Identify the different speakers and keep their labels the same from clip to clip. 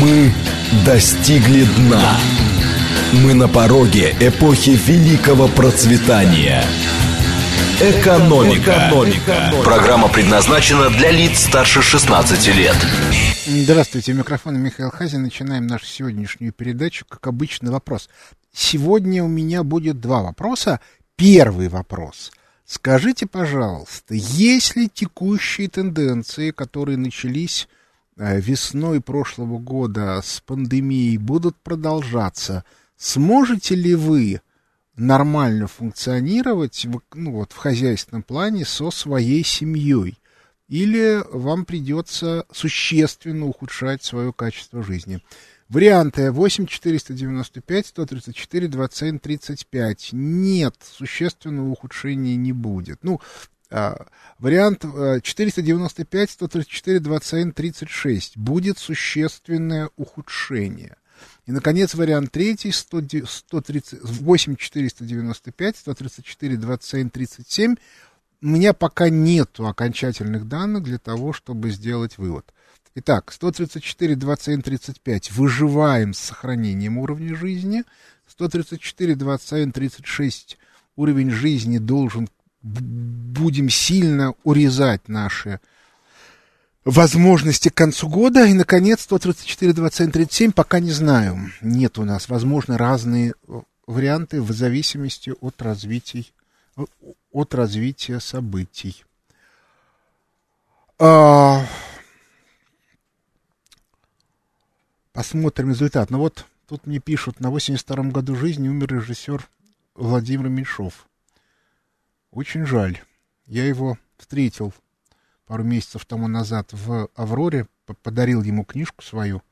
Speaker 1: Мы достигли дна. Мы на пороге эпохи великого процветания. Экономика. Экономика. Программа предназначена для лиц старше 16 лет.
Speaker 2: Здравствуйте, у микрофона Михаил Хазин. Начинаем нашу сегодняшнюю передачу. Как обычно, вопрос. Сегодня у меня будет два вопроса. Первый вопрос. Скажите, пожалуйста, есть ли текущие тенденции, которые начались весной прошлого года с пандемией, будут продолжаться? Сможете ли вы нормально функционировать ну, вот, в хозяйственном плане со своей семьей? Или вам придется существенно ухудшать свое качество жизни? Варианты 8 495 134 27 35. Нет, существенного ухудшения не будет. Ну, а, вариант 495 134 27 36. Будет существенное ухудшение. И, наконец, вариант третий, 100, 130, 8 495 134 27 37. У меня пока нету окончательных данных для того, чтобы сделать вывод. Итак, 134, 21, 35. Выживаем с сохранением уровня жизни. 134, 21, 36. Уровень жизни должен... Будем сильно урезать наши возможности к концу года. И, наконец, 134, 27, 37. Пока не знаю. Нет у нас. Возможно, разные варианты в зависимости от развития, от развития событий. А... Посмотрим результат. Ну вот, тут мне пишут, на 82-м году жизни умер режиссер Владимир Меньшов. Очень жаль. Я его встретил пару месяцев тому назад в «Авроре», подарил ему книжку свою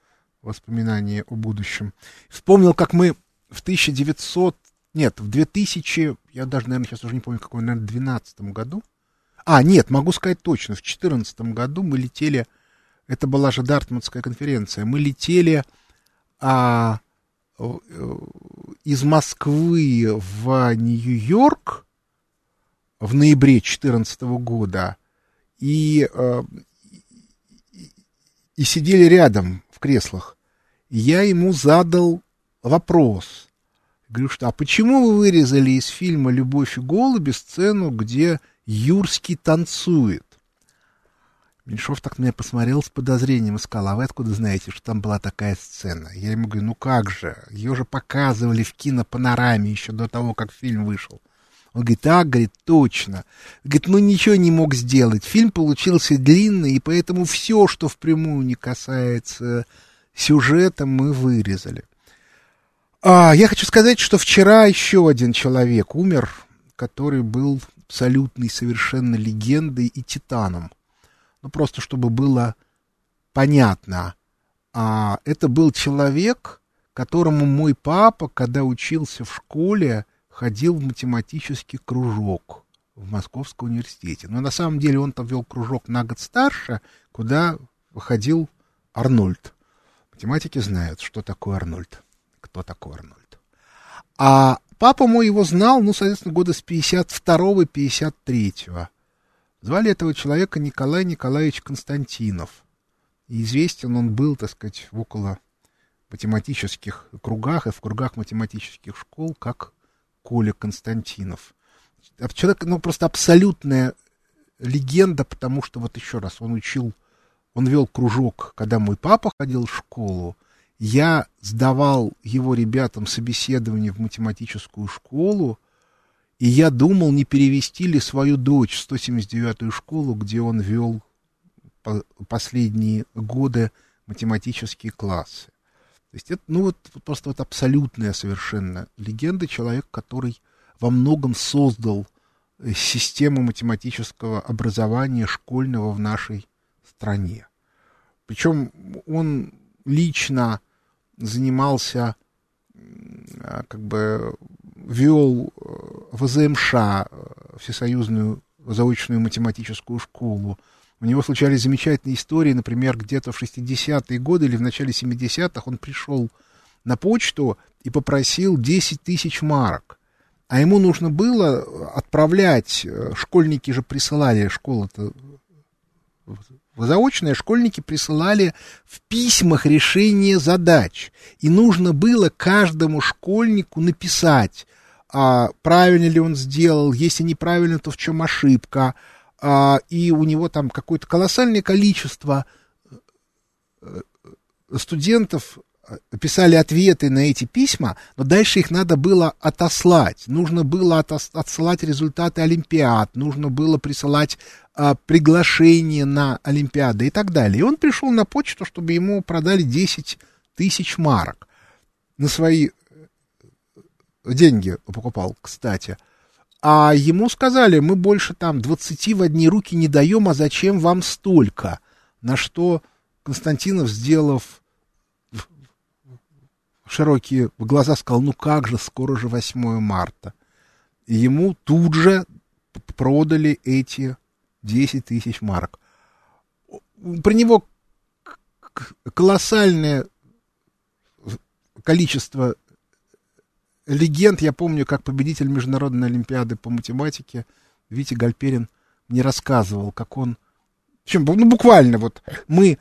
Speaker 2: «Воспоминания о будущем». Вспомнил, как мы в 1900... Нет, в 2000... Я даже, наверное, сейчас уже не помню, какой, наверное, в 2012 году. А, нет, могу сказать точно. В 2014 году мы летели это была же Дартмутская конференция, мы летели а, э, из Москвы в Нью-Йорк в ноябре 2014 года и, э, и сидели рядом в креслах. Я ему задал вопрос. Говорю, что, а почему вы вырезали из фильма «Любовь и голуби» сцену, где Юрский танцует? Меньшов так на меня посмотрел с подозрением и сказал, а вы откуда знаете, что там была такая сцена? Я ему говорю, ну как же, ее же показывали в кинопанораме еще до того, как фильм вышел. Он говорит, так, говорит, точно. Говорит, ну ничего не мог сделать. Фильм получился длинный, и поэтому все, что впрямую не касается сюжета, мы вырезали. А, я хочу сказать, что вчера еще один человек умер, который был абсолютной совершенно легендой и титаном ну просто чтобы было понятно, а, это был человек, которому мой папа, когда учился в школе, ходил в математический кружок в Московском университете. Но на самом деле он там вел кружок на год старше, куда выходил Арнольд. Математики знают, что такое Арнольд, кто такой Арнольд. А папа мой его знал, ну, соответственно, года с 52-53. Звали этого человека Николай Николаевич Константинов. И известен он был, так сказать, в около математических кругах и в кругах математических школ, как Коля Константинов. Человек, ну, просто абсолютная легенда, потому что, вот еще раз, он учил, он вел кружок, когда мой папа ходил в школу, я сдавал его ребятам собеседование в математическую школу, и я думал, не перевести ли свою дочь в 179-ю школу, где он вел последние годы математические классы. То есть это, ну вот, просто вот абсолютная совершенно легенда, человек, который во многом создал э, систему математического образования школьного в нашей стране. Причем он лично занимался а, как бы вел э, в ЗМШ, э, Всесоюзную заочную математическую школу. У него случались замечательные истории, например, где-то в 60-е годы или в начале 70-х он пришел на почту и попросил 10 тысяч марок. А ему нужно было отправлять, э, школьники же присылали, школа-то в заочное школьники присылали в письмах решение задач. И нужно было каждому школьнику написать, а, правильно ли он сделал, если неправильно, то в чем ошибка. А, и у него там какое-то колоссальное количество э, студентов писали ответы на эти письма, но дальше их надо было отослать. Нужно было отос- отсылать результаты Олимпиад, нужно было присылать а, приглашение на Олимпиады и так далее. И он пришел на почту, чтобы ему продали 10 тысяч марок. На свои э, деньги покупал, кстати. А ему сказали, мы больше там 20 в одни руки не даем, а зачем вам столько? На что Константинов, сделав широкие глаза, сказал, ну как же, скоро же 8 марта. И ему тут же продали эти 10 тысяч марок. При него колоссальное количество легенд. Я помню, как победитель Международной Олимпиады по математике Витя Гальперин мне рассказывал, как он... Чем, ну, буквально вот мы...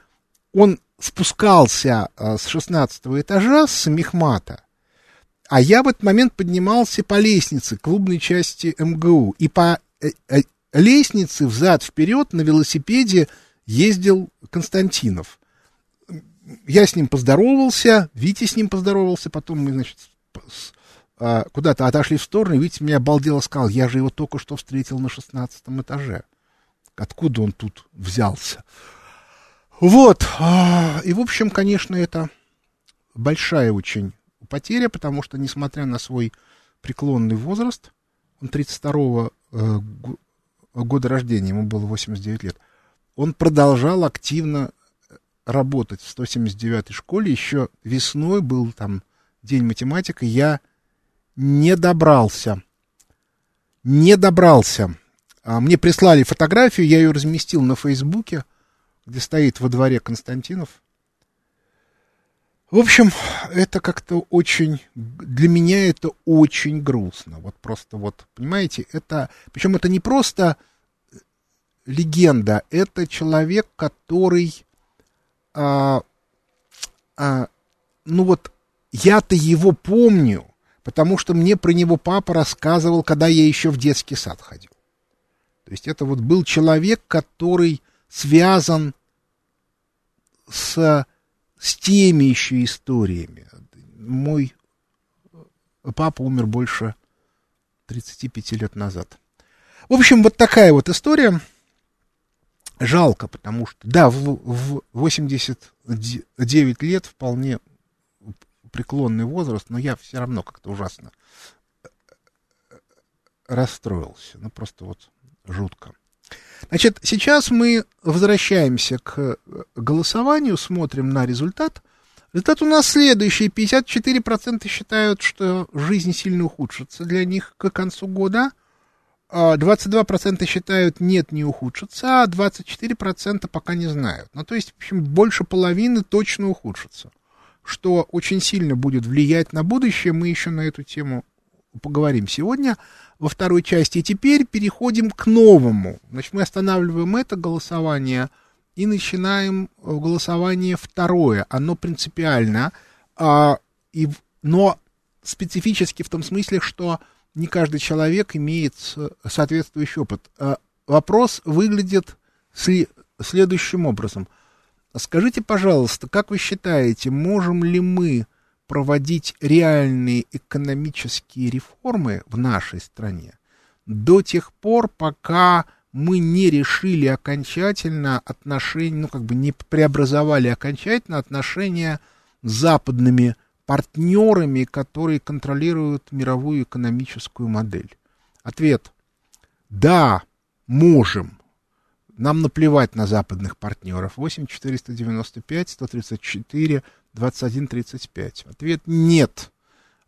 Speaker 2: Он спускался а, с 16 этажа с Мехмата, а я в этот момент поднимался по лестнице клубной части МГУ. И по э, э, лестнице взад-вперед на велосипеде ездил Константинов. Я с ним поздоровался, Витя с ним поздоровался, потом мы, значит, а, куда-то отошли в сторону, и Витя меня обалдело сказал, я же его только что встретил на шестнадцатом этаже. Откуда он тут взялся? Вот. А, и, в общем, конечно, это большая очень потеря, потому что, несмотря на свой преклонный возраст, он 32-го э, года рождения, ему было 89 лет, он продолжал активно работать в 179-й школе. Еще весной был там день математики, я не добрался. Не добрался. А мне прислали фотографию, я ее разместил на Фейсбуке где стоит во дворе Константинов. В общем, это как-то очень, для меня это очень грустно. Вот просто вот, понимаете, это, причем это не просто легенда, это человек, который, а, а, ну вот, я-то его помню, потому что мне про него папа рассказывал, когда я еще в детский сад ходил. То есть это вот был человек, который связан с, с теми еще историями. Мой папа умер больше 35 лет назад. В общем, вот такая вот история. Жалко, потому что, да, в, в 89 лет вполне преклонный возраст, но я все равно как-то ужасно расстроился. Ну, просто вот жутко. Значит, сейчас мы возвращаемся к голосованию, смотрим на результат. Результат у нас следующий. 54% считают, что жизнь сильно ухудшится для них к концу года. 22% а считают, нет, не ухудшится, а 24% пока не знают. Ну, то есть, в общем, больше половины точно ухудшится. Что очень сильно будет влиять на будущее. Мы еще на эту тему поговорим сегодня во второй части. И теперь переходим к новому. Значит, мы останавливаем это голосование и начинаем э, голосование второе. Оно принципиально, а, и, но специфически в том смысле, что не каждый человек имеет соответствующий опыт. А, вопрос выглядит следующим образом. Скажите, пожалуйста, как вы считаете, можем ли мы проводить реальные экономические реформы в нашей стране до тех пор, пока мы не решили окончательно отношения, ну, как бы не преобразовали окончательно отношения с западными партнерами, которые контролируют мировую экономическую модель. Ответ. Да, можем. Нам наплевать на западных партнеров. 8 495 134 2135. Ответ нет.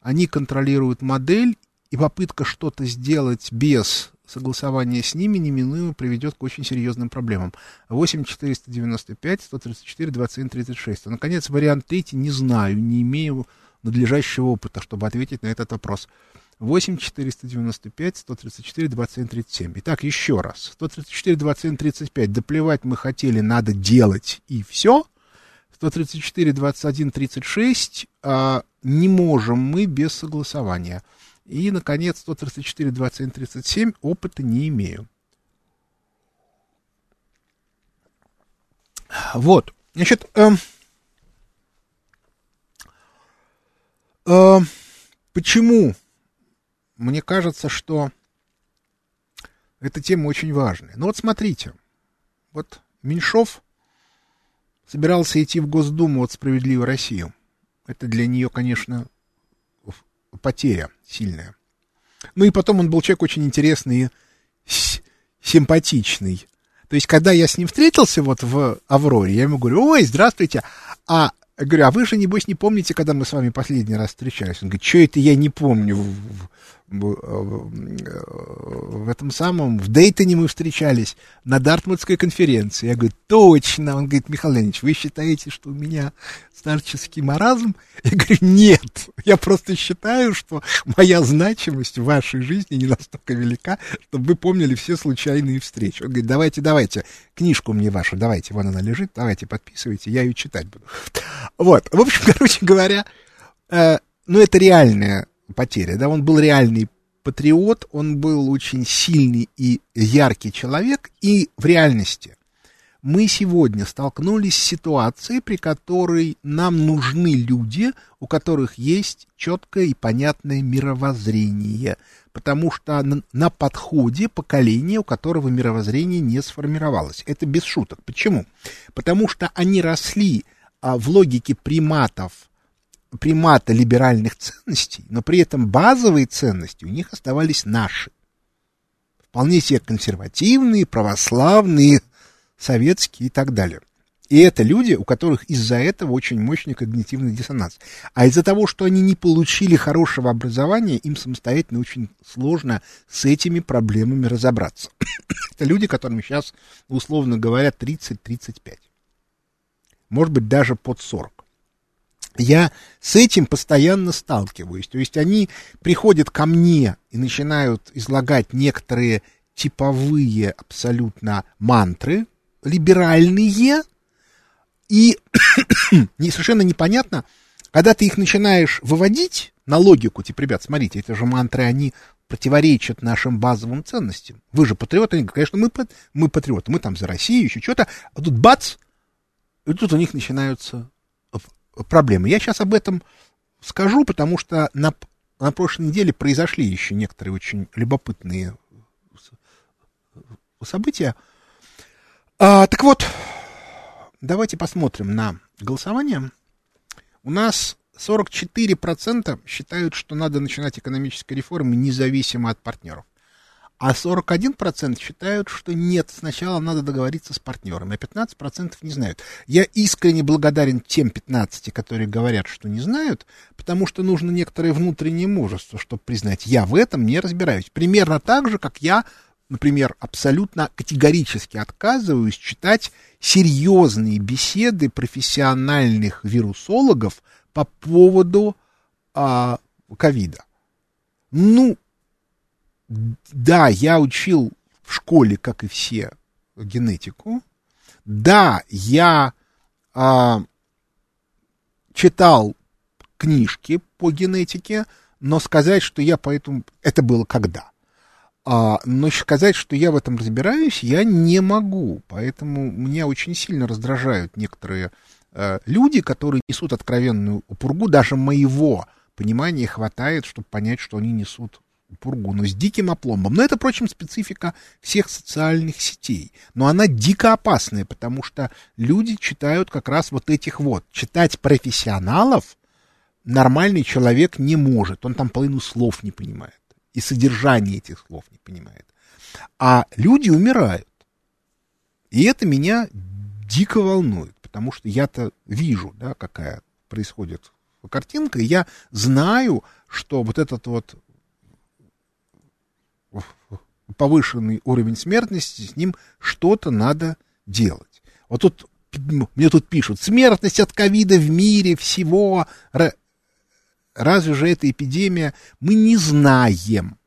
Speaker 2: Они контролируют модель, и попытка что-то сделать без согласования с ними неминуемо приведет к очень серьезным проблемам. 8 495 134 27 36. наконец, вариант третий не знаю, не имею надлежащего опыта, чтобы ответить на этот вопрос. 8 495 134 21 37. Итак, еще раз. 134 21 35. Доплевать мы хотели, надо делать и все. 134 21 36. А, не можем мы без согласования. И, наконец, 134 21 37. Опыта не имею. Вот. Значит, э, э, почему мне кажется, что эта тема очень важная. Ну вот смотрите, вот Меньшов собирался идти в Госдуму от «Справедливой России». Это для нее, конечно, потеря сильная. Ну и потом он был человек очень интересный и симпатичный. То есть, когда я с ним встретился вот в Авроре, я ему говорю, ой, здравствуйте, а я говорю, а вы же, небось, не помните, когда мы с вами последний раз встречались? Он говорит, что это я не помню? В этом самом, в Дейтоне мы встречались, на Дартмутской конференции. Я говорю, точно. Он говорит, Михаил Леонидович, вы считаете, что у меня старческий маразм? Я говорю, нет. Я просто считаю, что моя значимость в вашей жизни не настолько велика, чтобы вы помнили все случайные встречи. Он говорит, давайте, давайте, книжку мне вашу, давайте, вон она лежит, давайте, подписывайте, я ее читать буду. Вот, в общем, короче говоря, э, ну, это реальная потеря, да, он был реальный патриот, он был очень сильный и яркий человек, и в реальности мы сегодня столкнулись с ситуацией, при которой нам нужны люди, у которых есть четкое и понятное мировоззрение, потому что на, подходе поколение, у которого мировоззрение не сформировалось. Это без шуток. Почему? Потому что они росли а, в логике приматов, примата либеральных ценностей, но при этом базовые ценности у них оставались наши. Вполне себе консервативные, православные, советские и так далее. И это люди, у которых из-за этого очень мощный когнитивный диссонанс. А из-за того, что они не получили хорошего образования, им самостоятельно очень сложно с этими проблемами разобраться. это люди, которым сейчас, условно говоря, 30-35. Может быть, даже под 40 я с этим постоянно сталкиваюсь. То есть они приходят ко мне и начинают излагать некоторые типовые абсолютно мантры, либеральные, и совершенно непонятно, когда ты их начинаешь выводить на логику, типа, ребят, смотрите, это же мантры, они противоречат нашим базовым ценностям. Вы же патриоты, они конечно, мы, мы патриоты, мы там за Россию, еще что-то, а тут бац, и тут у них начинаются проблемы. Я сейчас об этом скажу, потому что на, на прошлой неделе произошли еще некоторые очень любопытные события. А, так вот, давайте посмотрим на голосование. У нас 44% считают, что надо начинать экономические реформы независимо от партнеров. А 41% считают, что нет, сначала надо договориться с партнерами, а 15% не знают. Я искренне благодарен тем 15, которые говорят, что не знают, потому что нужно некоторое внутреннее мужество, чтобы признать, я в этом не разбираюсь. Примерно так же, как я, например, абсолютно категорически отказываюсь читать серьезные беседы профессиональных вирусологов по поводу а, ковида. Ну, да, я учил в школе, как и все, генетику. Да, я а, читал книжки по генетике, но сказать, что я поэтому... Это было когда? А, но сказать, что я в этом разбираюсь, я не могу. Поэтому меня очень сильно раздражают некоторые э, люди, которые несут откровенную пургу. Даже моего понимания хватает, чтобы понять, что они несут пургу, но с диким опломбом. Но это, впрочем, специфика всех социальных сетей. Но она дико опасная, потому что люди читают как раз вот этих вот. Читать профессионалов нормальный человек не может. Он там половину слов не понимает. И содержание этих слов не понимает. А люди умирают. И это меня дико волнует, потому что я-то вижу, да, какая происходит картинка, и я знаю, что вот этот вот повышенный уровень смертности, с ним что-то надо делать. Вот тут мне тут пишут, смертность от ковида в мире всего разве же эта эпидемия, мы не знаем,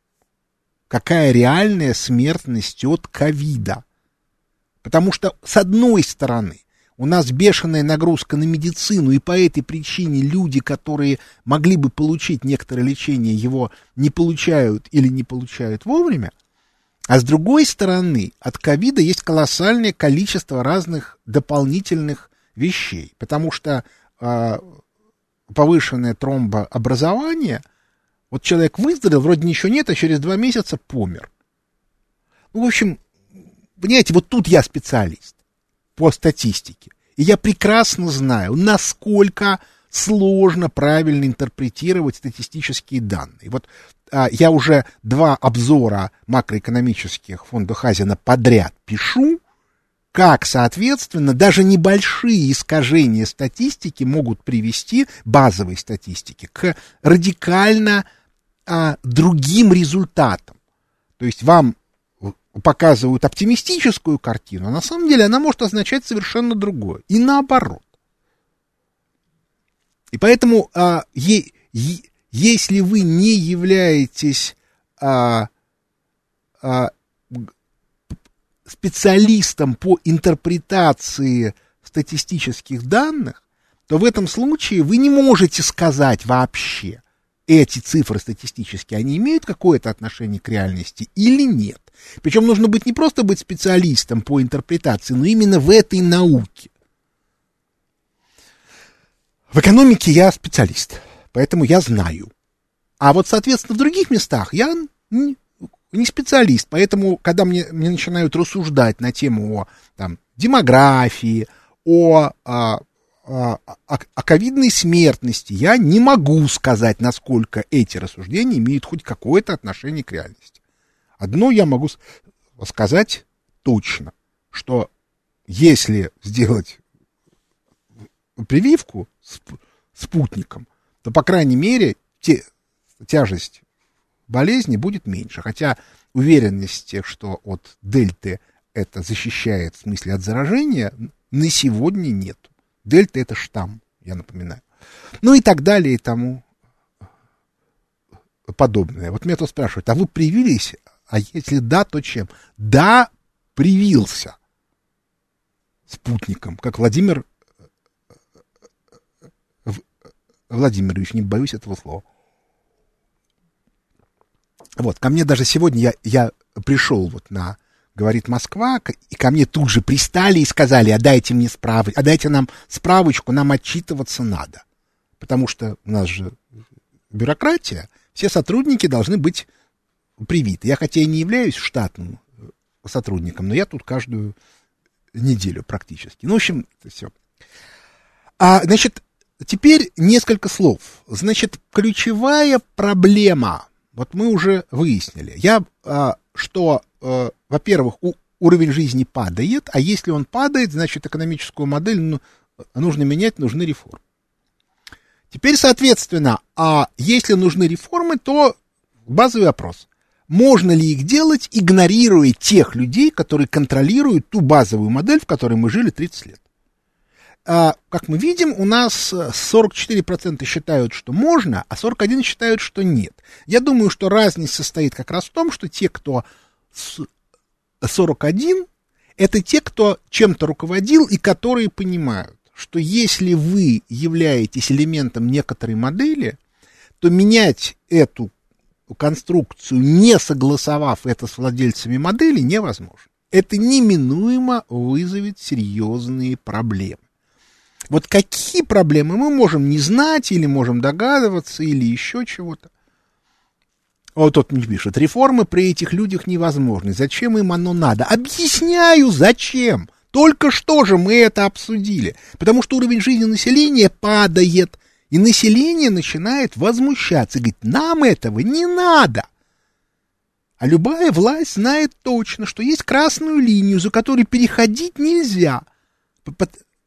Speaker 2: какая реальная смертность от ковида. Потому что, с одной стороны, у нас бешеная нагрузка на медицину, и по этой причине люди, которые могли бы получить некоторое лечение, его не получают или не получают вовремя. А с другой стороны, от ковида есть колоссальное количество разных дополнительных вещей, потому что э, повышенное тромбообразование, вот человек выздоровел, вроде ничего нет, а через два месяца помер. Ну, в общем, понимаете, вот тут я специалист по статистике. И я прекрасно знаю, насколько сложно правильно интерпретировать статистические данные. Вот я уже два обзора макроэкономических фонда Хазина подряд пишу, как, соответственно, даже небольшие искажения статистики могут привести, базовой статистики, к радикально а, другим результатам. То есть вам показывают оптимистическую картину, а на самом деле она может означать совершенно другое. И наоборот. И поэтому, а, е, е, если вы не являетесь а, а, специалистом по интерпретации статистических данных, то в этом случае вы не можете сказать вообще, эти цифры статистические, они имеют какое-то отношение к реальности или нет. Причем нужно быть не просто быть специалистом по интерпретации, но именно в этой науке. В экономике я специалист, поэтому я знаю. А вот, соответственно, в других местах я не, специалист, поэтому, когда мне, мне начинают рассуждать на тему о там, демографии, о, о, о, о ковидной смертности, я не могу сказать, насколько эти рассуждения имеют хоть какое-то отношение к реальности. Одно я могу сказать точно, что если сделать прививку с спутником, то, по крайней мере, те, тяжесть болезни будет меньше. Хотя уверенности, что от дельты это защищает в смысле от заражения, на сегодня нет. Дельта это штамм, я напоминаю. Ну и так далее и тому подобное. Вот меня тут спрашивают, а вы привились а если да, то чем? Да, привился спутником, как Владимир Владимирович, не боюсь этого слова. Вот, ко мне даже сегодня я, я пришел вот на говорит Москва, и ко мне тут же пристали и сказали, а дайте мне справочку, а дайте нам справочку, нам отчитываться надо. Потому что у нас же бюрократия, все сотрудники должны быть привит. Я хотя и не являюсь штатным э, сотрудником, но я тут каждую неделю практически. Ну, в общем, это все. А, значит, теперь несколько слов. Значит, ключевая проблема, вот мы уже выяснили, я, а, что, а, во-первых, уровень жизни падает, а если он падает, значит, экономическую модель ну, нужно менять, нужны реформы. Теперь, соответственно, а если нужны реформы, то базовый вопрос можно ли их делать, игнорируя тех людей, которые контролируют ту базовую модель, в которой мы жили 30 лет. А, как мы видим, у нас 44% считают, что можно, а 41% считают, что нет. Я думаю, что разница состоит как раз в том, что те, кто 41, это те, кто чем-то руководил и которые понимают, что если вы являетесь элементом некоторой модели, то менять эту конструкцию, не согласовав это с владельцами модели, невозможно. Это неминуемо вызовет серьезные проблемы. Вот какие проблемы мы можем не знать, или можем догадываться, или еще чего-то. Вот тот мне пишет, реформы при этих людях невозможны. Зачем им оно надо? Объясняю, зачем. Только что же мы это обсудили. Потому что уровень жизни населения падает. И население начинает возмущаться, говорит, нам этого не надо. А любая власть знает точно, что есть красную линию, за которой переходить нельзя,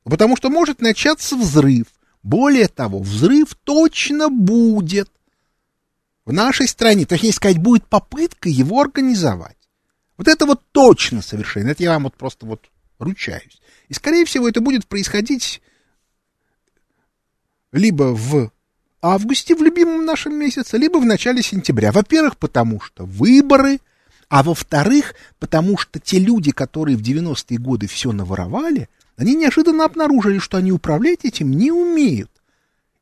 Speaker 2: потому что может начаться взрыв. Более того, взрыв точно будет в нашей стране, точнее сказать, будет попытка его организовать. Вот это вот точно совершенно, это я вам вот просто вот ручаюсь. И, скорее всего, это будет происходить либо в августе, в любимом нашем месяце, либо в начале сентября. Во-первых, потому что выборы, а во-вторых, потому что те люди, которые в 90-е годы все наворовали, они неожиданно обнаружили, что они управлять этим не умеют.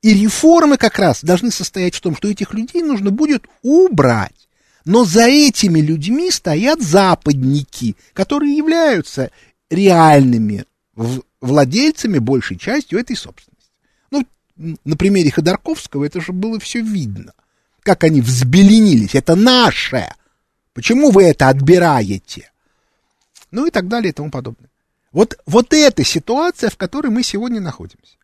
Speaker 2: И реформы как раз должны состоять в том, что этих людей нужно будет убрать. Но за этими людьми стоят западники, которые являются реальными владельцами большей частью этой собственности. Ну, на примере Ходорковского это же было все видно. Как они взбеленились. Это наше. Почему вы это отбираете? Ну и так далее и тому подобное. Вот, вот эта ситуация, в которой мы сегодня находимся.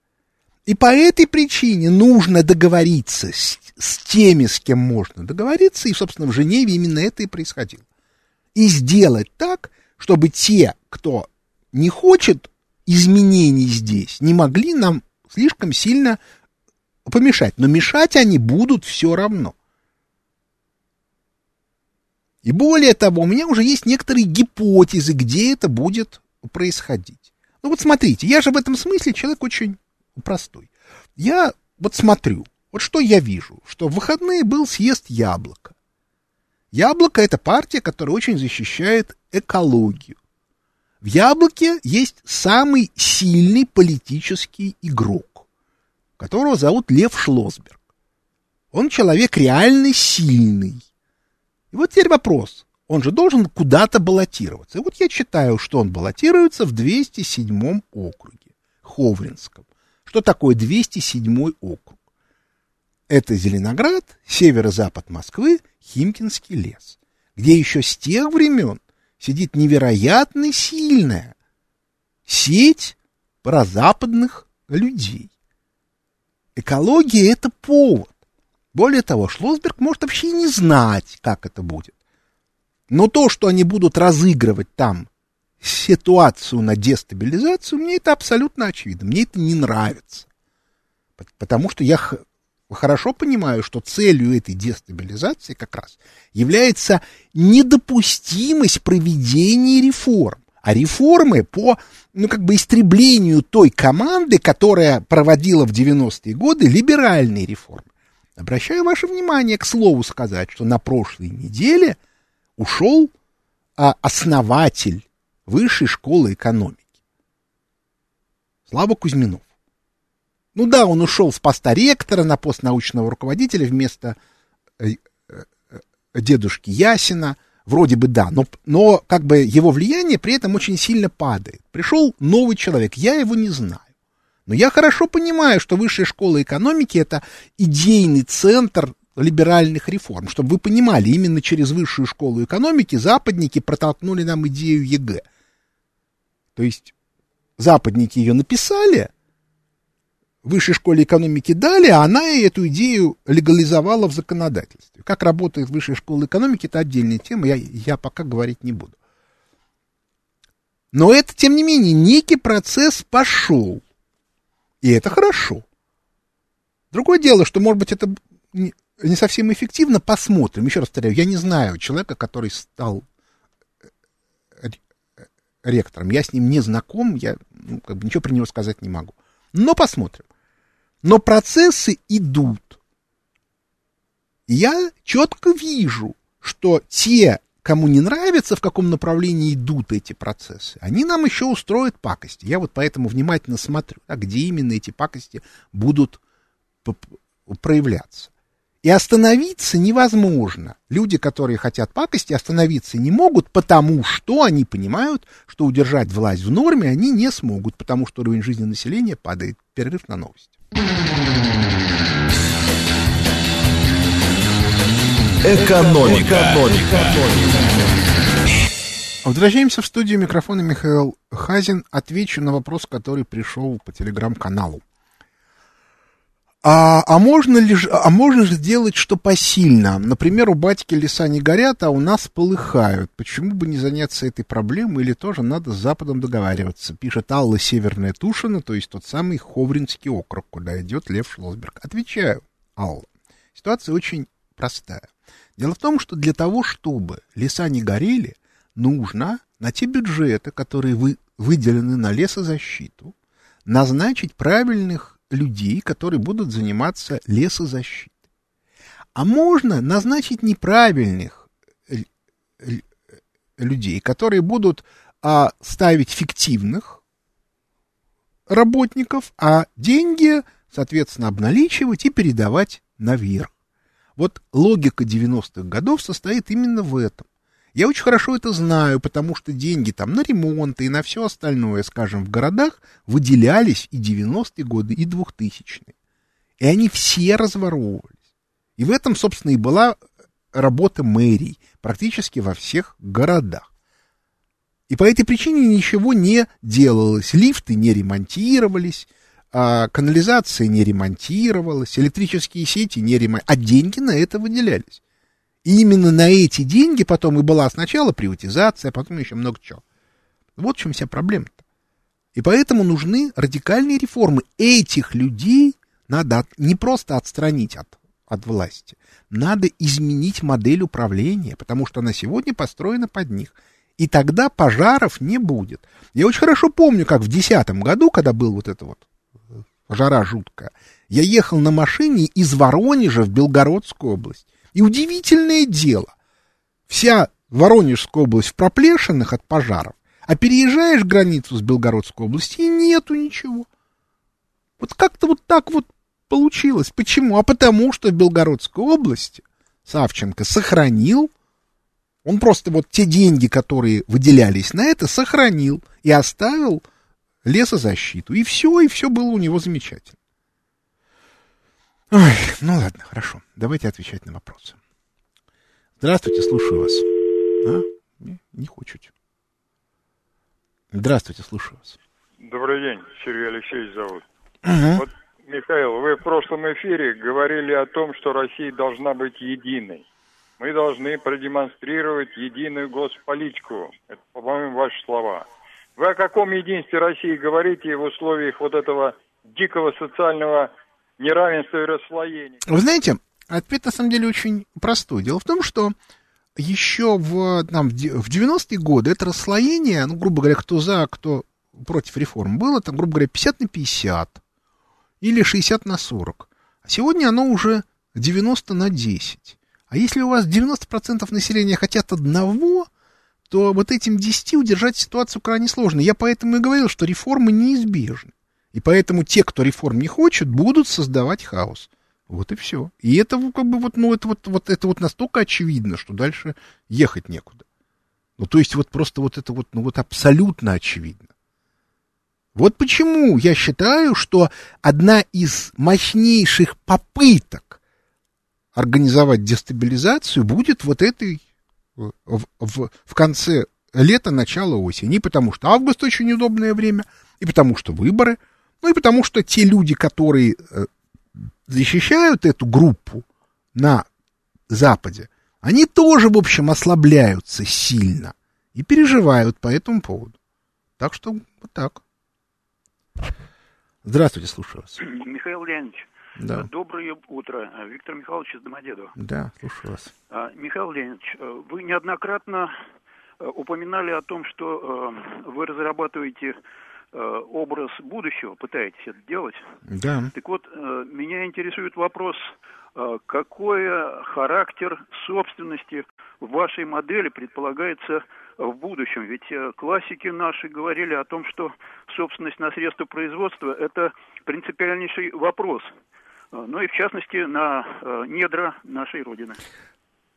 Speaker 2: И по этой причине нужно договориться с, с теми, с кем можно договориться, и, собственно, в Женеве именно это и происходило. И сделать так, чтобы те, кто не хочет изменений здесь, не могли нам слишком сильно помешать. Но мешать они будут все равно. И более того, у меня уже есть некоторые гипотезы, где это будет происходить. Ну вот смотрите, я же в этом смысле человек очень простой. Я вот смотрю, вот что я вижу, что в выходные был съезд Яблоко. Яблоко — это партия, которая очень защищает экологию. В Яблоке есть самый сильный политический игрок, которого зовут Лев Шлосберг. Он человек реально сильный. И вот теперь вопрос. Он же должен куда-то баллотироваться. И вот я читаю, что он баллотируется в 207 округе, Ховринском. Что такое 207 округ? Это Зеленоград, северо-запад Москвы, Химкинский лес, где еще с тех времен сидит невероятно сильная сеть прозападных людей. Экология — это повод. Более того, Шлосберг может вообще не знать, как это будет. Но то, что они будут разыгрывать там ситуацию на дестабилизацию, мне это абсолютно очевидно. Мне это не нравится. Потому что я хорошо понимаю, что целью этой дестабилизации как раз является недопустимость проведения реформ. А реформы по, ну, как бы истреблению той команды, которая проводила в 90-е годы либеральные реформы. Обращаю ваше внимание, к слову сказать, что на прошлой неделе ушел а, основатель Высшей школы экономики. Слава Кузьминов. Ну да, он ушел с поста ректора на пост научного руководителя вместо э, э, дедушки Ясина. Вроде бы да, но, но как бы его влияние при этом очень сильно падает. Пришел новый человек, я его не знаю. Но я хорошо понимаю, что высшая школа экономики это идейный центр либеральных реформ. Чтобы вы понимали, именно через высшую школу экономики западники протолкнули нам идею ЕГЭ. То есть западники ее написали, высшей школе экономики дали, а она эту идею легализовала в законодательстве. Как работает высшая школа экономики, это отдельная тема, я, я пока говорить не буду. Но это, тем не менее, некий процесс пошел. И это хорошо. Другое дело, что, может быть, это не, совсем эффективно, посмотрим. Еще раз повторяю, я не знаю человека, который стал э, ректором. Я с ним не знаком, я ну, как бы ничего про него сказать не могу. Но посмотрим. Но процессы идут. Я четко вижу, что те, кому не нравится, в каком направлении идут эти процессы, они нам еще устроят пакости. Я вот поэтому внимательно смотрю, а где именно эти пакости будут проявляться. И остановиться невозможно. Люди, которые хотят пакости, остановиться не могут, потому что они понимают, что удержать власть в норме они не смогут, потому что уровень жизни населения падает. Перерыв на новости.
Speaker 1: Экономика. Экономика.
Speaker 2: Возвращаемся в студию микрофона Михаил Хазин. Отвечу на вопрос, который пришел по телеграм-каналу. А, а, можно ли, а можно же сделать что посильно? Например, у батьки леса не горят, а у нас полыхают. Почему бы не заняться этой проблемой или тоже надо с Западом договариваться? Пишет Алла Северная Тушина, то есть тот самый Ховринский округ, куда идет Лев Шлосберг. Отвечаю, Алла. Ситуация очень простая. Дело в том, что для того, чтобы леса не горели, нужно на те бюджеты, которые вы, выделены на лесозащиту, назначить правильных людей, которые будут заниматься лесозащитой. А можно назначить неправильных людей, которые будут а, ставить фиктивных работников, а деньги, соответственно, обналичивать и передавать наверх. Вот логика 90-х годов состоит именно в этом. Я очень хорошо это знаю, потому что деньги там на ремонты и на все остальное, скажем, в городах выделялись и 90-е годы, и 2000-е. И они все разворовывались. И в этом, собственно, и была работа мэрий практически во всех городах. И по этой причине ничего не делалось. Лифты не ремонтировались, а канализация не ремонтировалась, электрические сети не ремонтировались, а деньги на это выделялись. И именно на эти деньги потом и была сначала приватизация, а потом еще много чего. Вот в чем вся проблема-то. И поэтому нужны радикальные реформы. Этих людей надо от, не просто отстранить от, от власти, надо изменить модель управления, потому что она сегодня построена под них. И тогда пожаров не будет. Я очень хорошо помню, как в 2010 году, когда был вот это вот э, жара жуткая, я ехал на машине из Воронежа в Белгородскую область. И удивительное дело, вся Воронежская область в проплешинах от пожаров, а переезжаешь границу с Белгородской области, и нету ничего. Вот как-то вот так вот получилось. Почему? А потому что в Белгородской области Савченко сохранил, он просто вот те деньги, которые выделялись на это, сохранил и оставил лесозащиту. И все, и все было у него замечательно. Ой, ну ладно, хорошо. Давайте отвечать на вопросы. Здравствуйте, слушаю вас. А? Не, не хочете. Здравствуйте, слушаю вас.
Speaker 3: Добрый день, Сергей Алексеевич зовут. Угу. Вот, Михаил, вы в прошлом эфире говорили о том, что Россия должна быть единой. Мы должны продемонстрировать единую госполитику. Это, по-моему, ваши слова. Вы о каком единстве России говорите в условиях вот этого дикого социального неравенство и расслоение.
Speaker 2: Вы знаете, ответ на самом деле очень простой. Дело в том, что еще в, там, в 90-е годы это расслоение, ну, грубо говоря, кто за, кто против реформ, было там, грубо говоря, 50 на 50 или 60 на 40. А сегодня оно уже 90 на 10. А если у вас 90% населения хотят одного, то вот этим 10 удержать ситуацию крайне сложно. Я поэтому и говорил, что реформы неизбежны. И поэтому те, кто реформ не хочет, будут создавать хаос. Вот и все. И это как бы вот, ну, это вот, вот, это вот настолько очевидно, что дальше ехать некуда. Ну, то есть вот просто вот это вот, ну, вот абсолютно очевидно. Вот почему я считаю, что одна из мощнейших попыток организовать дестабилизацию будет вот этой в, в, в конце лета, начала осени. Потому что август очень удобное время, и потому что выборы – ну и потому что те люди, которые э, защищают эту группу на Западе, они тоже, в общем, ослабляются сильно и переживают по этому поводу. Так что вот так. Здравствуйте, слушаю вас.
Speaker 4: Михаил Леонидович,
Speaker 2: да.
Speaker 4: доброе утро. Виктор Михайлович из Домодедова.
Speaker 2: Да, слушаю вас.
Speaker 4: А, Михаил Леонидович, э, вы неоднократно э, упоминали о том, что вы разрабатываете образ будущего, пытаетесь это делать.
Speaker 2: Да.
Speaker 4: Так вот, э, меня интересует вопрос, э, какой характер собственности в вашей модели предполагается в будущем? Ведь классики наши говорили о том, что собственность на средства производства – это принципиальнейший вопрос. Ну и в частности на недра нашей Родины.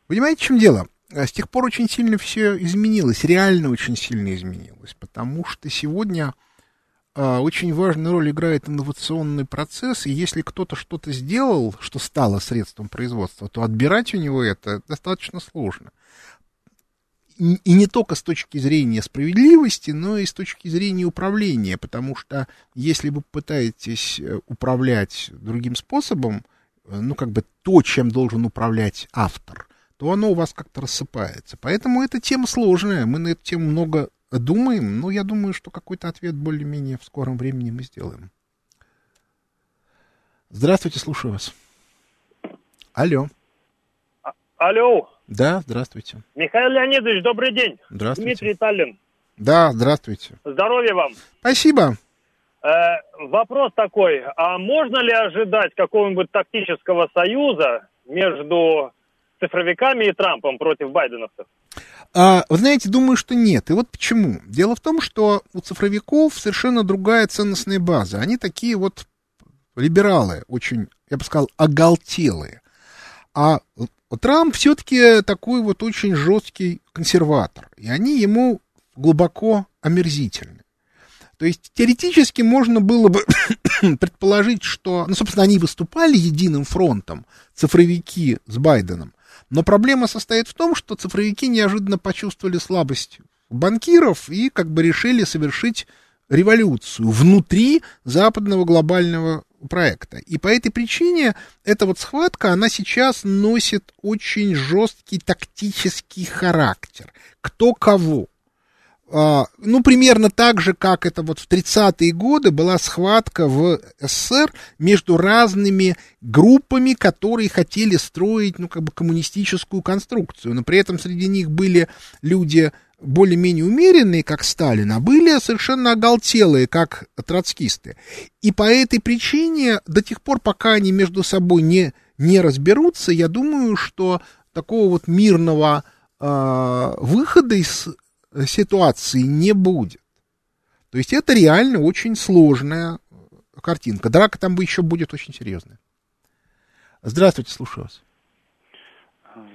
Speaker 2: Понимаете, в чем дело? С тех пор очень сильно все изменилось, реально очень сильно изменилось, потому что сегодня а, очень важную роль играет инновационный процесс, и если кто-то что-то сделал, что стало средством производства, то отбирать у него это достаточно сложно. И не только с точки зрения справедливости, но и с точки зрения управления, потому что если вы пытаетесь э, управлять другим способом, э, ну, как бы то, чем должен управлять автор, то оно у вас как-то рассыпается. Поэтому эта тема сложная, мы на эту тему много думаем, но я думаю, что какой-то ответ более-менее в скором времени мы сделаем. Здравствуйте, слушаю вас. Алло.
Speaker 5: А, алло.
Speaker 2: Да, здравствуйте.
Speaker 5: Михаил Леонидович, добрый день.
Speaker 2: Здравствуйте.
Speaker 5: Дмитрий Таллин.
Speaker 2: Да, здравствуйте.
Speaker 5: Здоровья вам.
Speaker 2: Спасибо.
Speaker 5: Э, вопрос такой, а можно ли ожидать какого-нибудь тактического союза между цифровиками и Трампом против байденовцев?
Speaker 2: А, вы знаете, думаю, что нет. И вот почему. Дело в том, что у цифровиков совершенно другая ценностная база. Они такие вот либералы, очень, я бы сказал, оголтелые. А Трамп все-таки такой вот очень жесткий консерватор. И они ему глубоко омерзительны. То есть теоретически можно было бы предположить, что, ну, собственно, они выступали единым фронтом, цифровики с Байденом. Но проблема состоит в том, что цифровики неожиданно почувствовали слабость банкиров и как бы решили совершить революцию внутри западного глобального проекта. И по этой причине эта вот схватка, она сейчас носит очень жесткий тактический характер. Кто кого. А, ну, примерно так же, как это вот в 30-е годы была схватка в СССР между разными группами, которые хотели строить, ну, как бы коммунистическую конструкцию, но при этом среди них были люди более-менее умеренные, как Сталин, а были совершенно оголтелые, как троцкисты. И по этой причине, до тех пор, пока они между собой не, не разберутся, я думаю, что такого вот мирного э, выхода из ситуации не будет. То есть это реально очень сложная картинка. Драка там бы еще будет очень серьезная. Здравствуйте, слушаю вас.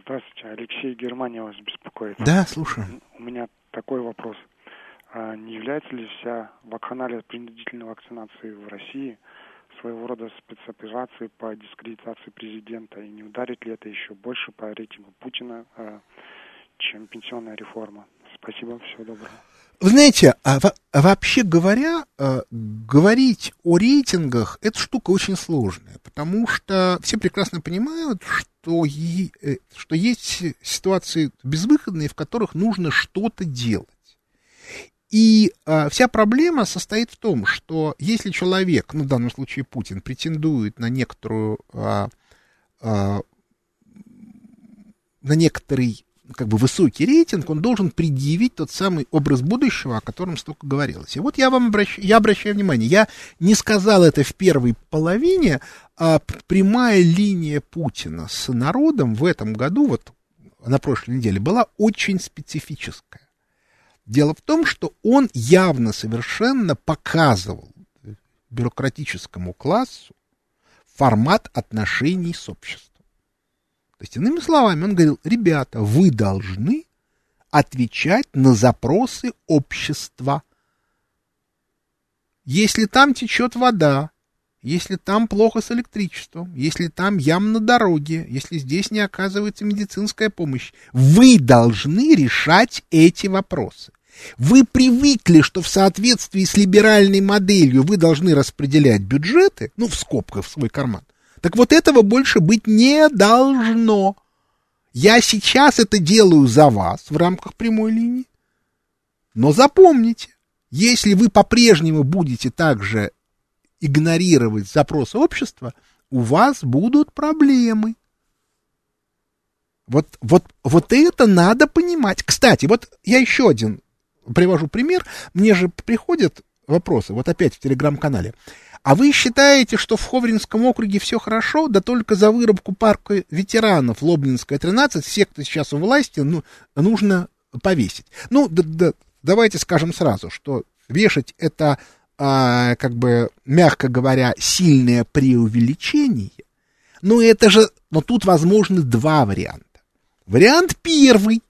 Speaker 6: Здравствуйте, Алексей Германия вас беспокоит.
Speaker 2: Да, слушаю.
Speaker 6: У меня такой вопрос. А не является ли вся вакханалия принудительной вакцинации в России своего рода спецоперацией по дискредитации президента? И не ударит ли это еще больше по рейтингу Путина, а, чем пенсионная реформа? Спасибо, всего доброго.
Speaker 2: Вы знаете, а, а вообще говоря, а, говорить о рейтингах это штука очень сложная, потому что все прекрасно понимают, что, е, э, что есть ситуации безвыходные, в которых нужно что-то делать. И а, вся проблема состоит в том, что если человек, ну в данном случае Путин, претендует на некоторую а, а, на некоторый как бы высокий рейтинг, он должен предъявить тот самый образ будущего, о котором столько говорилось. И вот я вам обращаю, я обращаю внимание, я не сказал это в первой половине, а прямая линия Путина с народом в этом году, вот на прошлой неделе, была очень специфическая. Дело в том, что он явно совершенно показывал бюрократическому классу формат отношений с обществом. То есть, иными словами, он говорил, ребята, вы должны отвечать на запросы общества. Если там течет вода, если там плохо с электричеством, если там ям на дороге, если здесь не оказывается медицинская помощь, вы должны решать эти вопросы. Вы привыкли, что в соответствии с либеральной моделью вы должны распределять бюджеты, ну, в скобках в свой карман. Так вот этого больше быть не должно. Я сейчас это делаю за вас в рамках прямой линии. Но запомните, если вы по-прежнему будете также игнорировать запросы общества, у вас будут проблемы. Вот, вот, вот это надо понимать. Кстати, вот я еще один привожу пример. Мне же приходят вопросы, вот опять в телеграм-канале. А вы считаете, что в Ховринском округе все хорошо, да только за вырубку парка ветеранов Лобнинская 13 всех, кто сейчас у власти, ну, нужно повесить. Ну, да, да, давайте скажем сразу, что вешать это, а, как бы, мягко говоря, сильное преувеличение. Но это же, но тут возможны два варианта. Вариант первый,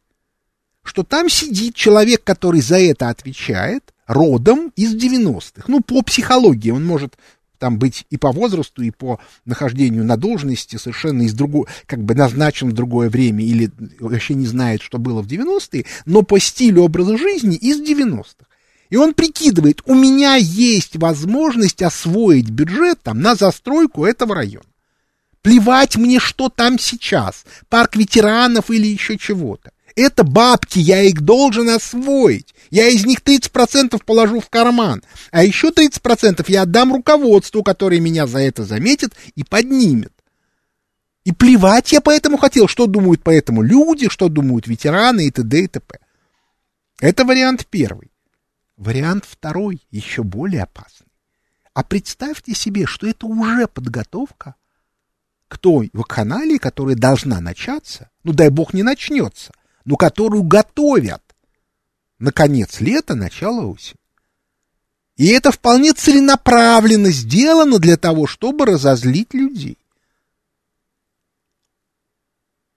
Speaker 2: что там сидит человек, который за это отвечает, родом из 90-х. Ну, по психологии он может там быть и по возрасту, и по нахождению на должности совершенно из другого, как бы назначен в другое время или вообще не знает, что было в 90-е, но по стилю образа жизни из 90-х. И он прикидывает, у меня есть возможность освоить бюджет там на застройку этого района. Плевать мне, что там сейчас, парк ветеранов или еще чего-то. Это бабки, я их должен освоить. Я из них 30% положу в карман. А еще 30% я отдам руководству, которое меня за это заметит и поднимет. И плевать я поэтому хотел, что думают по этому люди, что думают ветераны и т.д. и т.п. Это вариант первый. Вариант второй, еще более опасный. А представьте себе, что это уже подготовка к той вакханалии, которая должна начаться, ну дай бог не начнется, но которую готовят на конец лета, начало осени. И это вполне целенаправленно сделано для того, чтобы разозлить людей.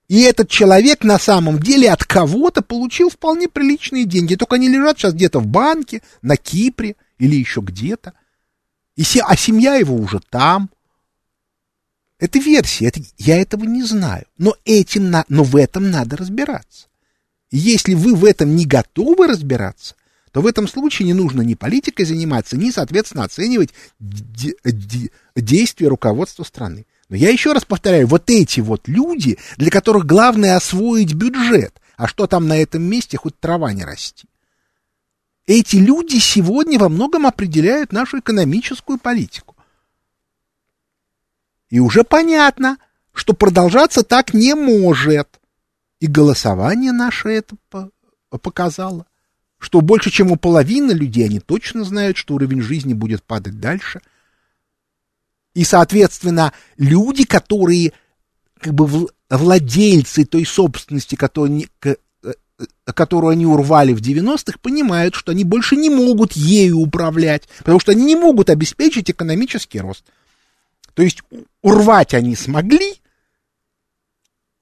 Speaker 2: И этот человек на самом деле от кого-то получил вполне приличные деньги. Только они лежат сейчас где-то в банке, на Кипре или еще где-то. И се, а семья его уже там. Это версия, это, я этого не знаю. Но, этим на, но в этом надо разбираться. И если вы в этом не готовы разбираться, то в этом случае не нужно ни политикой заниматься, ни, соответственно, оценивать действия руководства страны. Но я еще раз повторяю, вот эти вот люди, для которых главное освоить бюджет, а что там на этом месте, хоть трава не расти. Эти люди сегодня во многом определяют нашу экономическую политику. И уже понятно, что продолжаться так не может. И голосование наше это показало, что больше, чем у половины людей, они точно знают, что уровень жизни будет падать дальше – и, соответственно, люди, которые как бы владельцы той собственности, которую, э, э, они урвали в 90-х, понимают, что они больше не могут ею управлять, потому что они не могут обеспечить экономический рост. То есть урвать они смогли,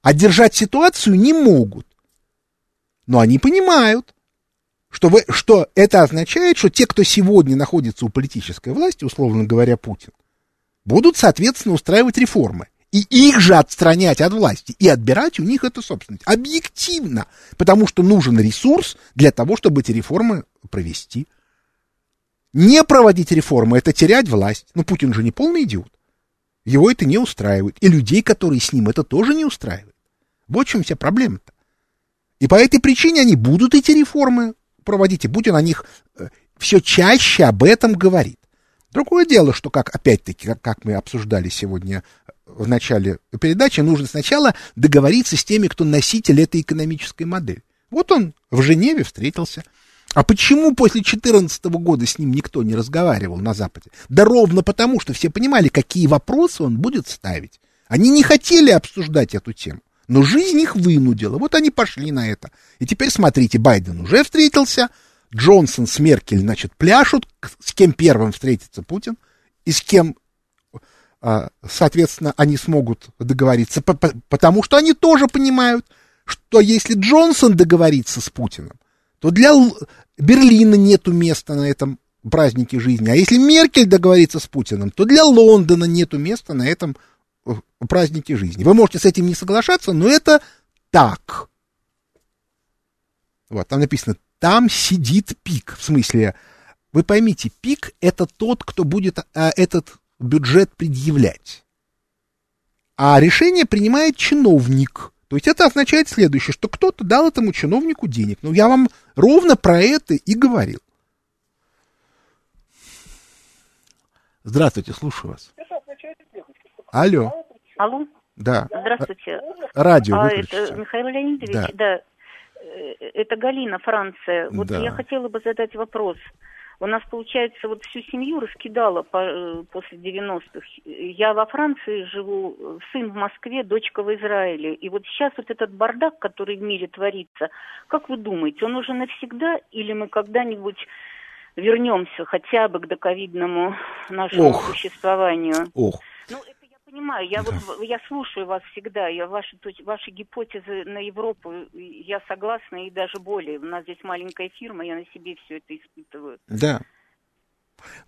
Speaker 2: а держать ситуацию не могут. Но они понимают, что, вы, что это означает, что те, кто сегодня находится у политической власти, условно говоря, Путин, будут, соответственно, устраивать реформы. И их же отстранять от власти и отбирать у них эту собственность. Объективно. Потому что нужен ресурс для того, чтобы эти реформы провести. Не проводить реформы – это терять власть. Но Путин же не полный идиот. Его это не устраивает. И людей, которые с ним, это тоже не устраивает. Вот в чем вся проблема-то. И по этой причине они будут эти реформы проводить. И Путин о них э, все чаще об этом говорит. Другое дело, что, как опять-таки, как, мы обсуждали сегодня в начале передачи, нужно сначала договориться с теми, кто носитель этой экономической модели. Вот он в Женеве встретился. А почему после 2014 года с ним никто не разговаривал на Западе? Да ровно потому, что все понимали, какие вопросы он будет ставить. Они не хотели обсуждать эту тему. Но жизнь их вынудила. Вот они пошли на это. И теперь смотрите, Байден уже встретился Джонсон с Меркель, значит, пляшут, с кем первым встретится Путин, и с кем, а, соответственно, они смогут договориться, потому что они тоже понимают, что если Джонсон договорится с Путиным, то для Берлина нету места на этом празднике жизни, а если Меркель договорится с Путиным, то для Лондона нету места на этом э, празднике жизни. Вы можете с этим не соглашаться, но это так. Вот, там написано там сидит пик. В смысле, вы поймите, пик это тот, кто будет а, этот бюджет предъявлять. А решение принимает чиновник. То есть это означает следующее, что кто-то дал этому чиновнику денег. Ну, я вам ровно про это и говорил. Здравствуйте, слушаю вас. Алло.
Speaker 7: Алло.
Speaker 2: Да.
Speaker 7: Здравствуйте.
Speaker 2: Радио
Speaker 7: а, это Михаил Леонидович,
Speaker 2: Да.
Speaker 7: да. Э, Это Галина, Франция. Вот
Speaker 2: Да.
Speaker 7: я хотела бы задать вопрос. У нас, получается, вот всю семью раскидала по- э, после 90-х. Я во Франции живу, сын в Москве, дочка в Израиле. И вот сейчас вот этот бардак, который в мире творится, как вы думаете, он уже навсегда или мы когда-нибудь вернемся хотя бы к доковидному нашему
Speaker 2: Ох.
Speaker 7: существованию?
Speaker 2: Ох,
Speaker 7: Ну, это понимаю. Я вот я слушаю вас всегда. Я ваши, ваши гипотезы на Европу, я согласна и даже более. У нас здесь маленькая фирма, я на себе все это испытываю.
Speaker 2: да.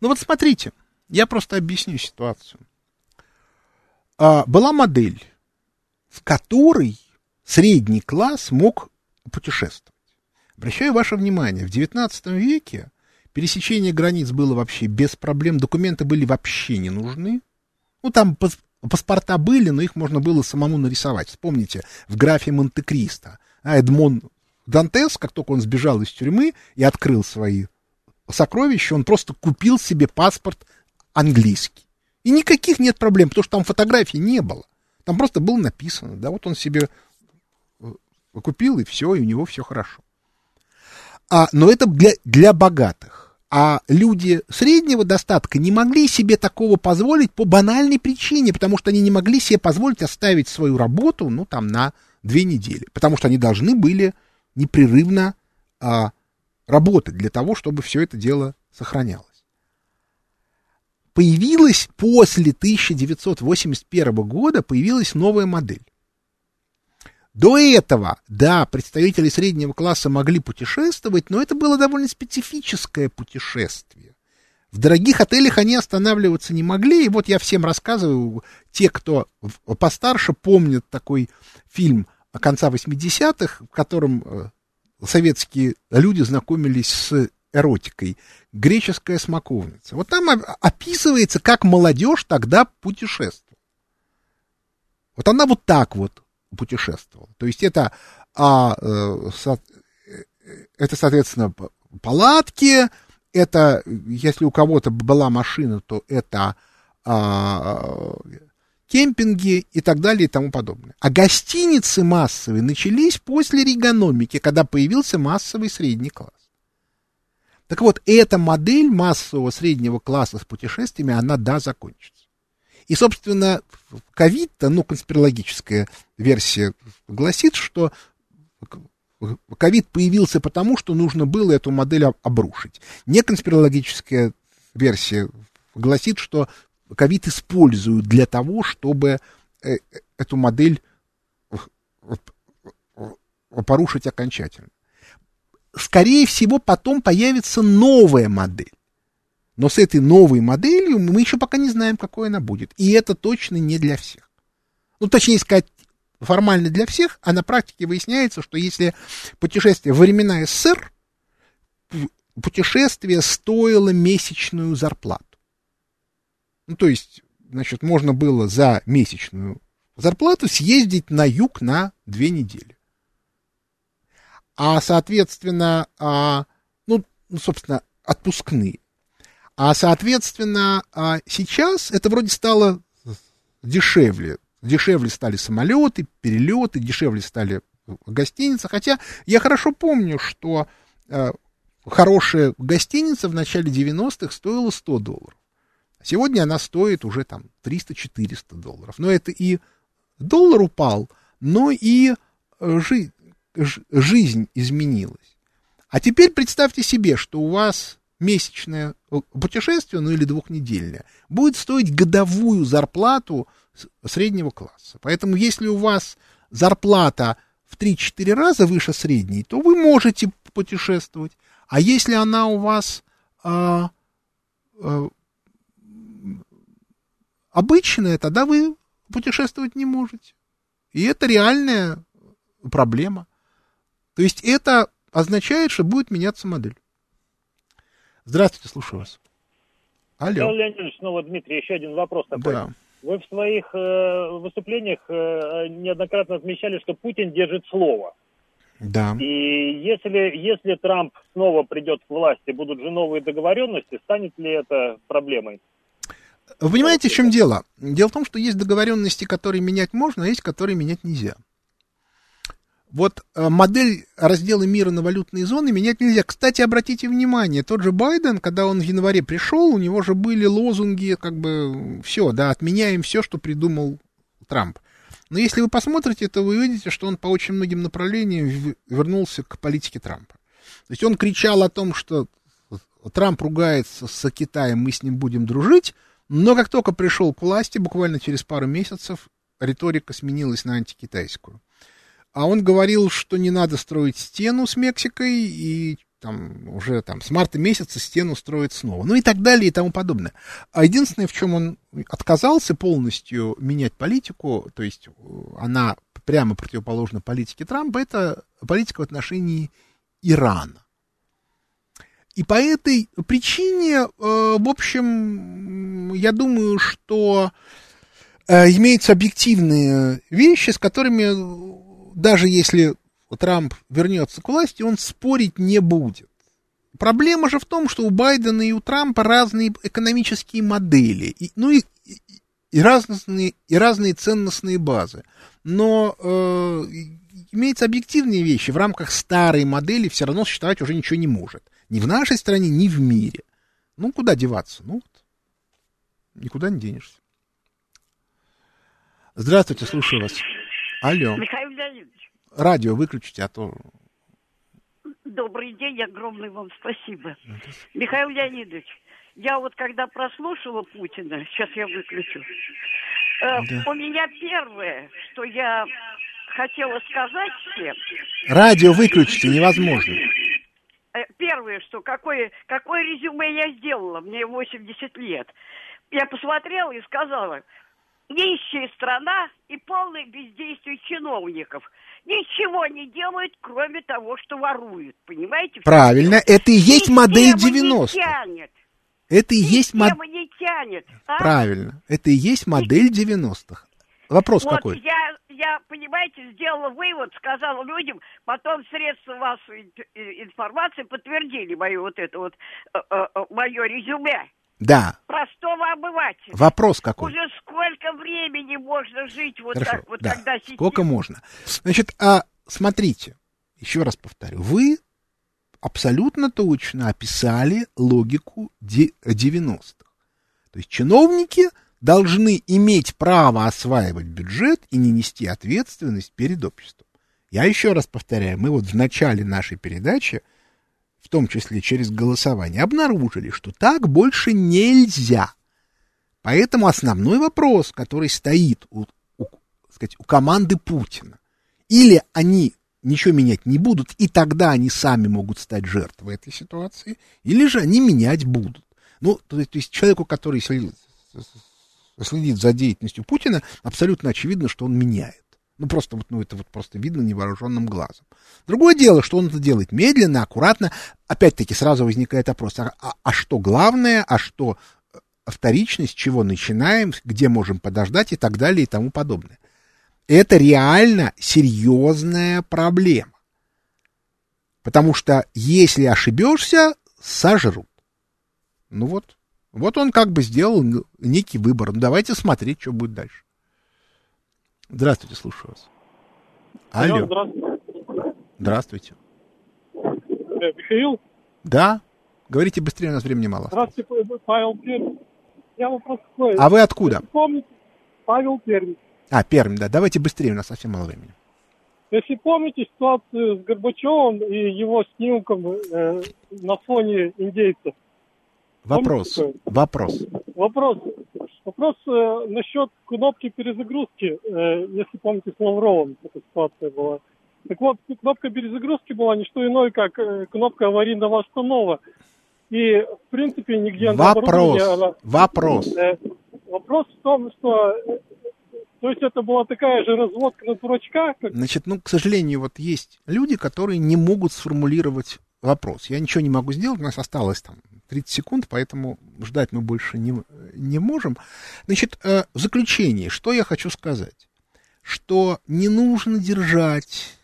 Speaker 2: Ну вот смотрите, я просто объясню ситуацию. А, была модель, в которой средний класс мог путешествовать. Обращаю ваше внимание, в XIX веке пересечение границ было вообще без проблем, документы были вообще не нужны. Ну, там паспорта были, но их можно было самому нарисовать. Вспомните, в графе Монте-Кристо а, Эдмон Дантес, как только он сбежал из тюрьмы и открыл свои сокровища, он просто купил себе паспорт английский. И никаких нет проблем, потому что там фотографий не было. Там просто было написано, да, вот он себе э, купил, и все, и у него все хорошо. А, но это для, для богатых. А люди среднего достатка не могли себе такого позволить по банальной причине, потому что они не могли себе позволить оставить свою работу, ну, там, на две недели. Потому что они должны были непрерывно а, работать для того, чтобы все это дело сохранялось. Появилась после 1981 года появилась новая модель. До этого, да, представители среднего класса могли путешествовать, но это было довольно специфическое путешествие. В дорогих отелях они останавливаться не могли, и вот я всем рассказываю, те, кто постарше, помнят такой фильм конца 80-х, в котором э, советские люди знакомились с эротикой. Греческая смоковница. Вот там описывается, как молодежь тогда путешествовала. Вот она вот так вот путешествовал. То есть это, а, э, со, э, это, соответственно, палатки, это, если у кого-то была машина, то это а, кемпинги и так далее и тому подобное. А гостиницы массовые начались после регономики, когда появился массовый средний класс. Так вот, эта модель массового среднего класса с путешествиями, она, да, закончится. И, собственно, ковид-то, ну, конспирологическая версия гласит, что ковид появился потому, что нужно было эту модель обрушить. Не конспирологическая версия гласит, что ковид используют для того, чтобы э, эту модель порушить окончательно. Скорее всего, потом появится новая модель. Но с этой новой моделью мы еще пока не знаем, какой она будет. И это точно не для всех. Ну, точнее сказать, формально для всех, а на практике выясняется, что если путешествие во времена СССР, путешествие стоило месячную зарплату. Ну, то есть, значит, можно было за месячную зарплату съездить на юг на две недели. А, соответственно, а, ну, ну собственно, отпускные. А, соответственно, а, сейчас это вроде стало дешевле. Дешевле стали самолеты, перелеты, дешевле стали гостиницы. Хотя я хорошо помню, что э, хорошая гостиница в начале 90-х стоила 100 долларов. Сегодня она стоит уже там 300-400 долларов. Но это и доллар упал, но и жи жизнь изменилась. А теперь представьте себе, что у вас месячное путешествие, ну или двухнедельное, будет стоить годовую зарплату среднего класса. Поэтому если у вас зарплата в 3-4 раза выше средней, то вы можете путешествовать. А если она у вас а, а, обычная, тогда вы путешествовать не можете. И это реальная проблема. То есть это означает, что будет меняться модель. Здравствуйте, слушаю вас.
Speaker 5: Алло. Михаил Леонидович, снова Дмитрий, еще один вопрос такой. Да. Вы в своих э, выступлениях э, неоднократно отмечали, что Путин держит слово.
Speaker 2: Да.
Speaker 5: И если, если Трамп снова придет к власти, будут же новые договоренности, станет ли это проблемой?
Speaker 2: Вы понимаете, в чем дело? Дело в том, что есть договоренности, которые менять можно, а есть, которые менять нельзя. Вот э, модель раздела мира на валютные зоны менять нельзя. Кстати, обратите внимание, тот же Байден, когда он в январе пришел, у него же были лозунги, как бы, все, да, отменяем все, что придумал Трамп. Но если вы посмотрите, то вы увидите, что он по очень многим направлениям вернулся к политике Трампа. То есть он кричал о том, что Трамп ругается с Китаем, мы с ним будем дружить, но как только пришел к власти, буквально через пару месяцев, риторика сменилась на антикитайскую. А он говорил, что не надо строить стену с Мексикой, и там уже там с марта месяца стену строить снова. Ну и так далее и тому подобное. А единственное, в чем он отказался полностью менять политику, то есть она прямо противоположна политике Трампа, это политика в отношении Ирана. И по этой причине, э, в общем, я думаю, что э, имеются объективные вещи, с которыми даже если Трамп вернется к власти, он спорить не будет. Проблема же в том, что у Байдена и у Трампа разные экономические модели, и, ну и, и, и, разные, и разные ценностные базы. Но э, имеются объективные вещи. В рамках старой модели все равно существовать уже ничего не может. Ни в нашей стране, ни в мире. Ну, куда деваться? Ну, вот. никуда не денешься. Здравствуйте, слушаю вас. Алло.
Speaker 8: Михаил Леонидович.
Speaker 2: Радио выключите, а то...
Speaker 8: Добрый день, огромное вам спасибо. Михаил Леонидович, я вот когда прослушала Путина, сейчас я выключу, э,
Speaker 2: Да.
Speaker 8: у меня первое, что я хотела сказать всем,
Speaker 2: Радио выключите, невозможно.
Speaker 8: э, первое, что какое, какое резюме я сделала, мне 80 лет. Я посмотрела и сказала, нищая страна и полное бездействие чиновников. Ничего не делают, кроме того, что воруют. Понимаете?
Speaker 2: Правильно, это и есть модель
Speaker 8: Система не
Speaker 2: 90
Speaker 8: тянет.
Speaker 2: Это и есть модель...
Speaker 8: Система не тянет. а?
Speaker 2: Правильно, это и есть модель 90-х. Вопрос
Speaker 8: вот
Speaker 2: какой?
Speaker 8: я, я, понимаете, сделала вывод, сказала людям, потом средства и- информации подтвердили мое вот это вот, э, э, э, мое резюме.
Speaker 2: Да,
Speaker 8: Простого обывателя.
Speaker 2: вопрос какой?
Speaker 8: Уже сколько времени можно жить вот
Speaker 2: Хорошо,
Speaker 8: так вот,
Speaker 2: да.
Speaker 8: когда система...
Speaker 2: Сколько можно? Значит, а, смотрите, еще раз повторю, вы абсолютно точно описали логику де- 90-х. То есть чиновники должны иметь право осваивать бюджет и не нести ответственность перед обществом. Я еще раз повторяю, мы вот в начале нашей передачи, в том числе через голосование, обнаружили, что так больше нельзя. Поэтому основной вопрос, который стоит у, у, сказать, у команды Путина, или они ничего менять не будут, и тогда они сами могут стать жертвой этой ситуации, или же они менять будут. Ну, то есть человеку, который следит, следит за деятельностью Путина, абсолютно очевидно, что он меняет. Ну, просто вот, ну, это вот просто видно невооруженным глазом. Другое дело, что он это делает медленно, аккуратно. Опять-таки сразу возникает вопрос, а, а- а что главное, а что э, вторично, с чего начинаем, где можем подождать и так далее и тому подобное. Это реально серьезная проблема. Потому что если ошибешься, сожрут. Ну вот. Вот он как бы сделал некий выбор. Ну, давайте смотреть, что будет дальше. Здравствуйте, слушаю вас. Алло.
Speaker 9: здравствуйте.
Speaker 2: Здравствуйте.
Speaker 9: Э, Михаил,
Speaker 2: Да? Говорите быстрее, у нас времени мало.
Speaker 9: здравствуйте, Павел Пермь. Я вопрос такой.
Speaker 2: А вы откуда?
Speaker 9: Если помните, Павел Пермь.
Speaker 2: А, Пермь, да. Давайте быстрее, у нас совсем мало времени.
Speaker 9: Если помните ситуацию с Горбачевым и его снимком э, на фоне индейцев.
Speaker 2: Вопрос.
Speaker 9: такое?
Speaker 2: Вопрос.
Speaker 9: Вопрос. Вопрос э, насчет кнопки перезагрузки, э, если помните, с Лавровым эта ситуация была. Так вот, кнопка перезагрузки была не что иное, как э, кнопка аварийного останова. И, в принципе, нигде на
Speaker 2: Вопрос.
Speaker 9: оборудовании она-
Speaker 2: Вопрос.
Speaker 9: Э, Вопрос в том, что э, то есть это была такая же разводка на дурачка, как
Speaker 2: Значит, ну, к сожалению, вот есть люди, которые не могут сформулировать вопрос. Я ничего не могу сделать, у нас осталось там 30 секунд, поэтому ждать мы больше не, не можем. Значит, э, в заключение, что я хочу сказать? Что не нужно держать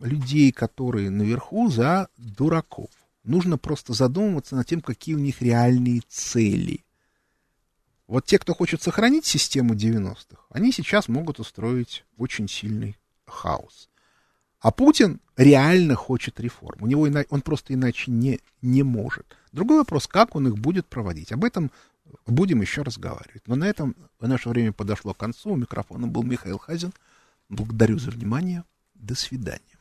Speaker 2: людей, которые наверху, за дураков. Нужно просто задумываться над тем, какие у них реальные цели. Вот те, кто хочет сохранить систему 90-х, они сейчас могут устроить очень сильный хаос. А Путин реально хочет реформ. У него ина- он просто иначе не, не может. Другой вопрос, как он их будет проводить. Об этом будем еще разговаривать. Но на этом наше время подошло к концу. У микрофона был Михаил Хазин. Благодарю за внимание. До свидания.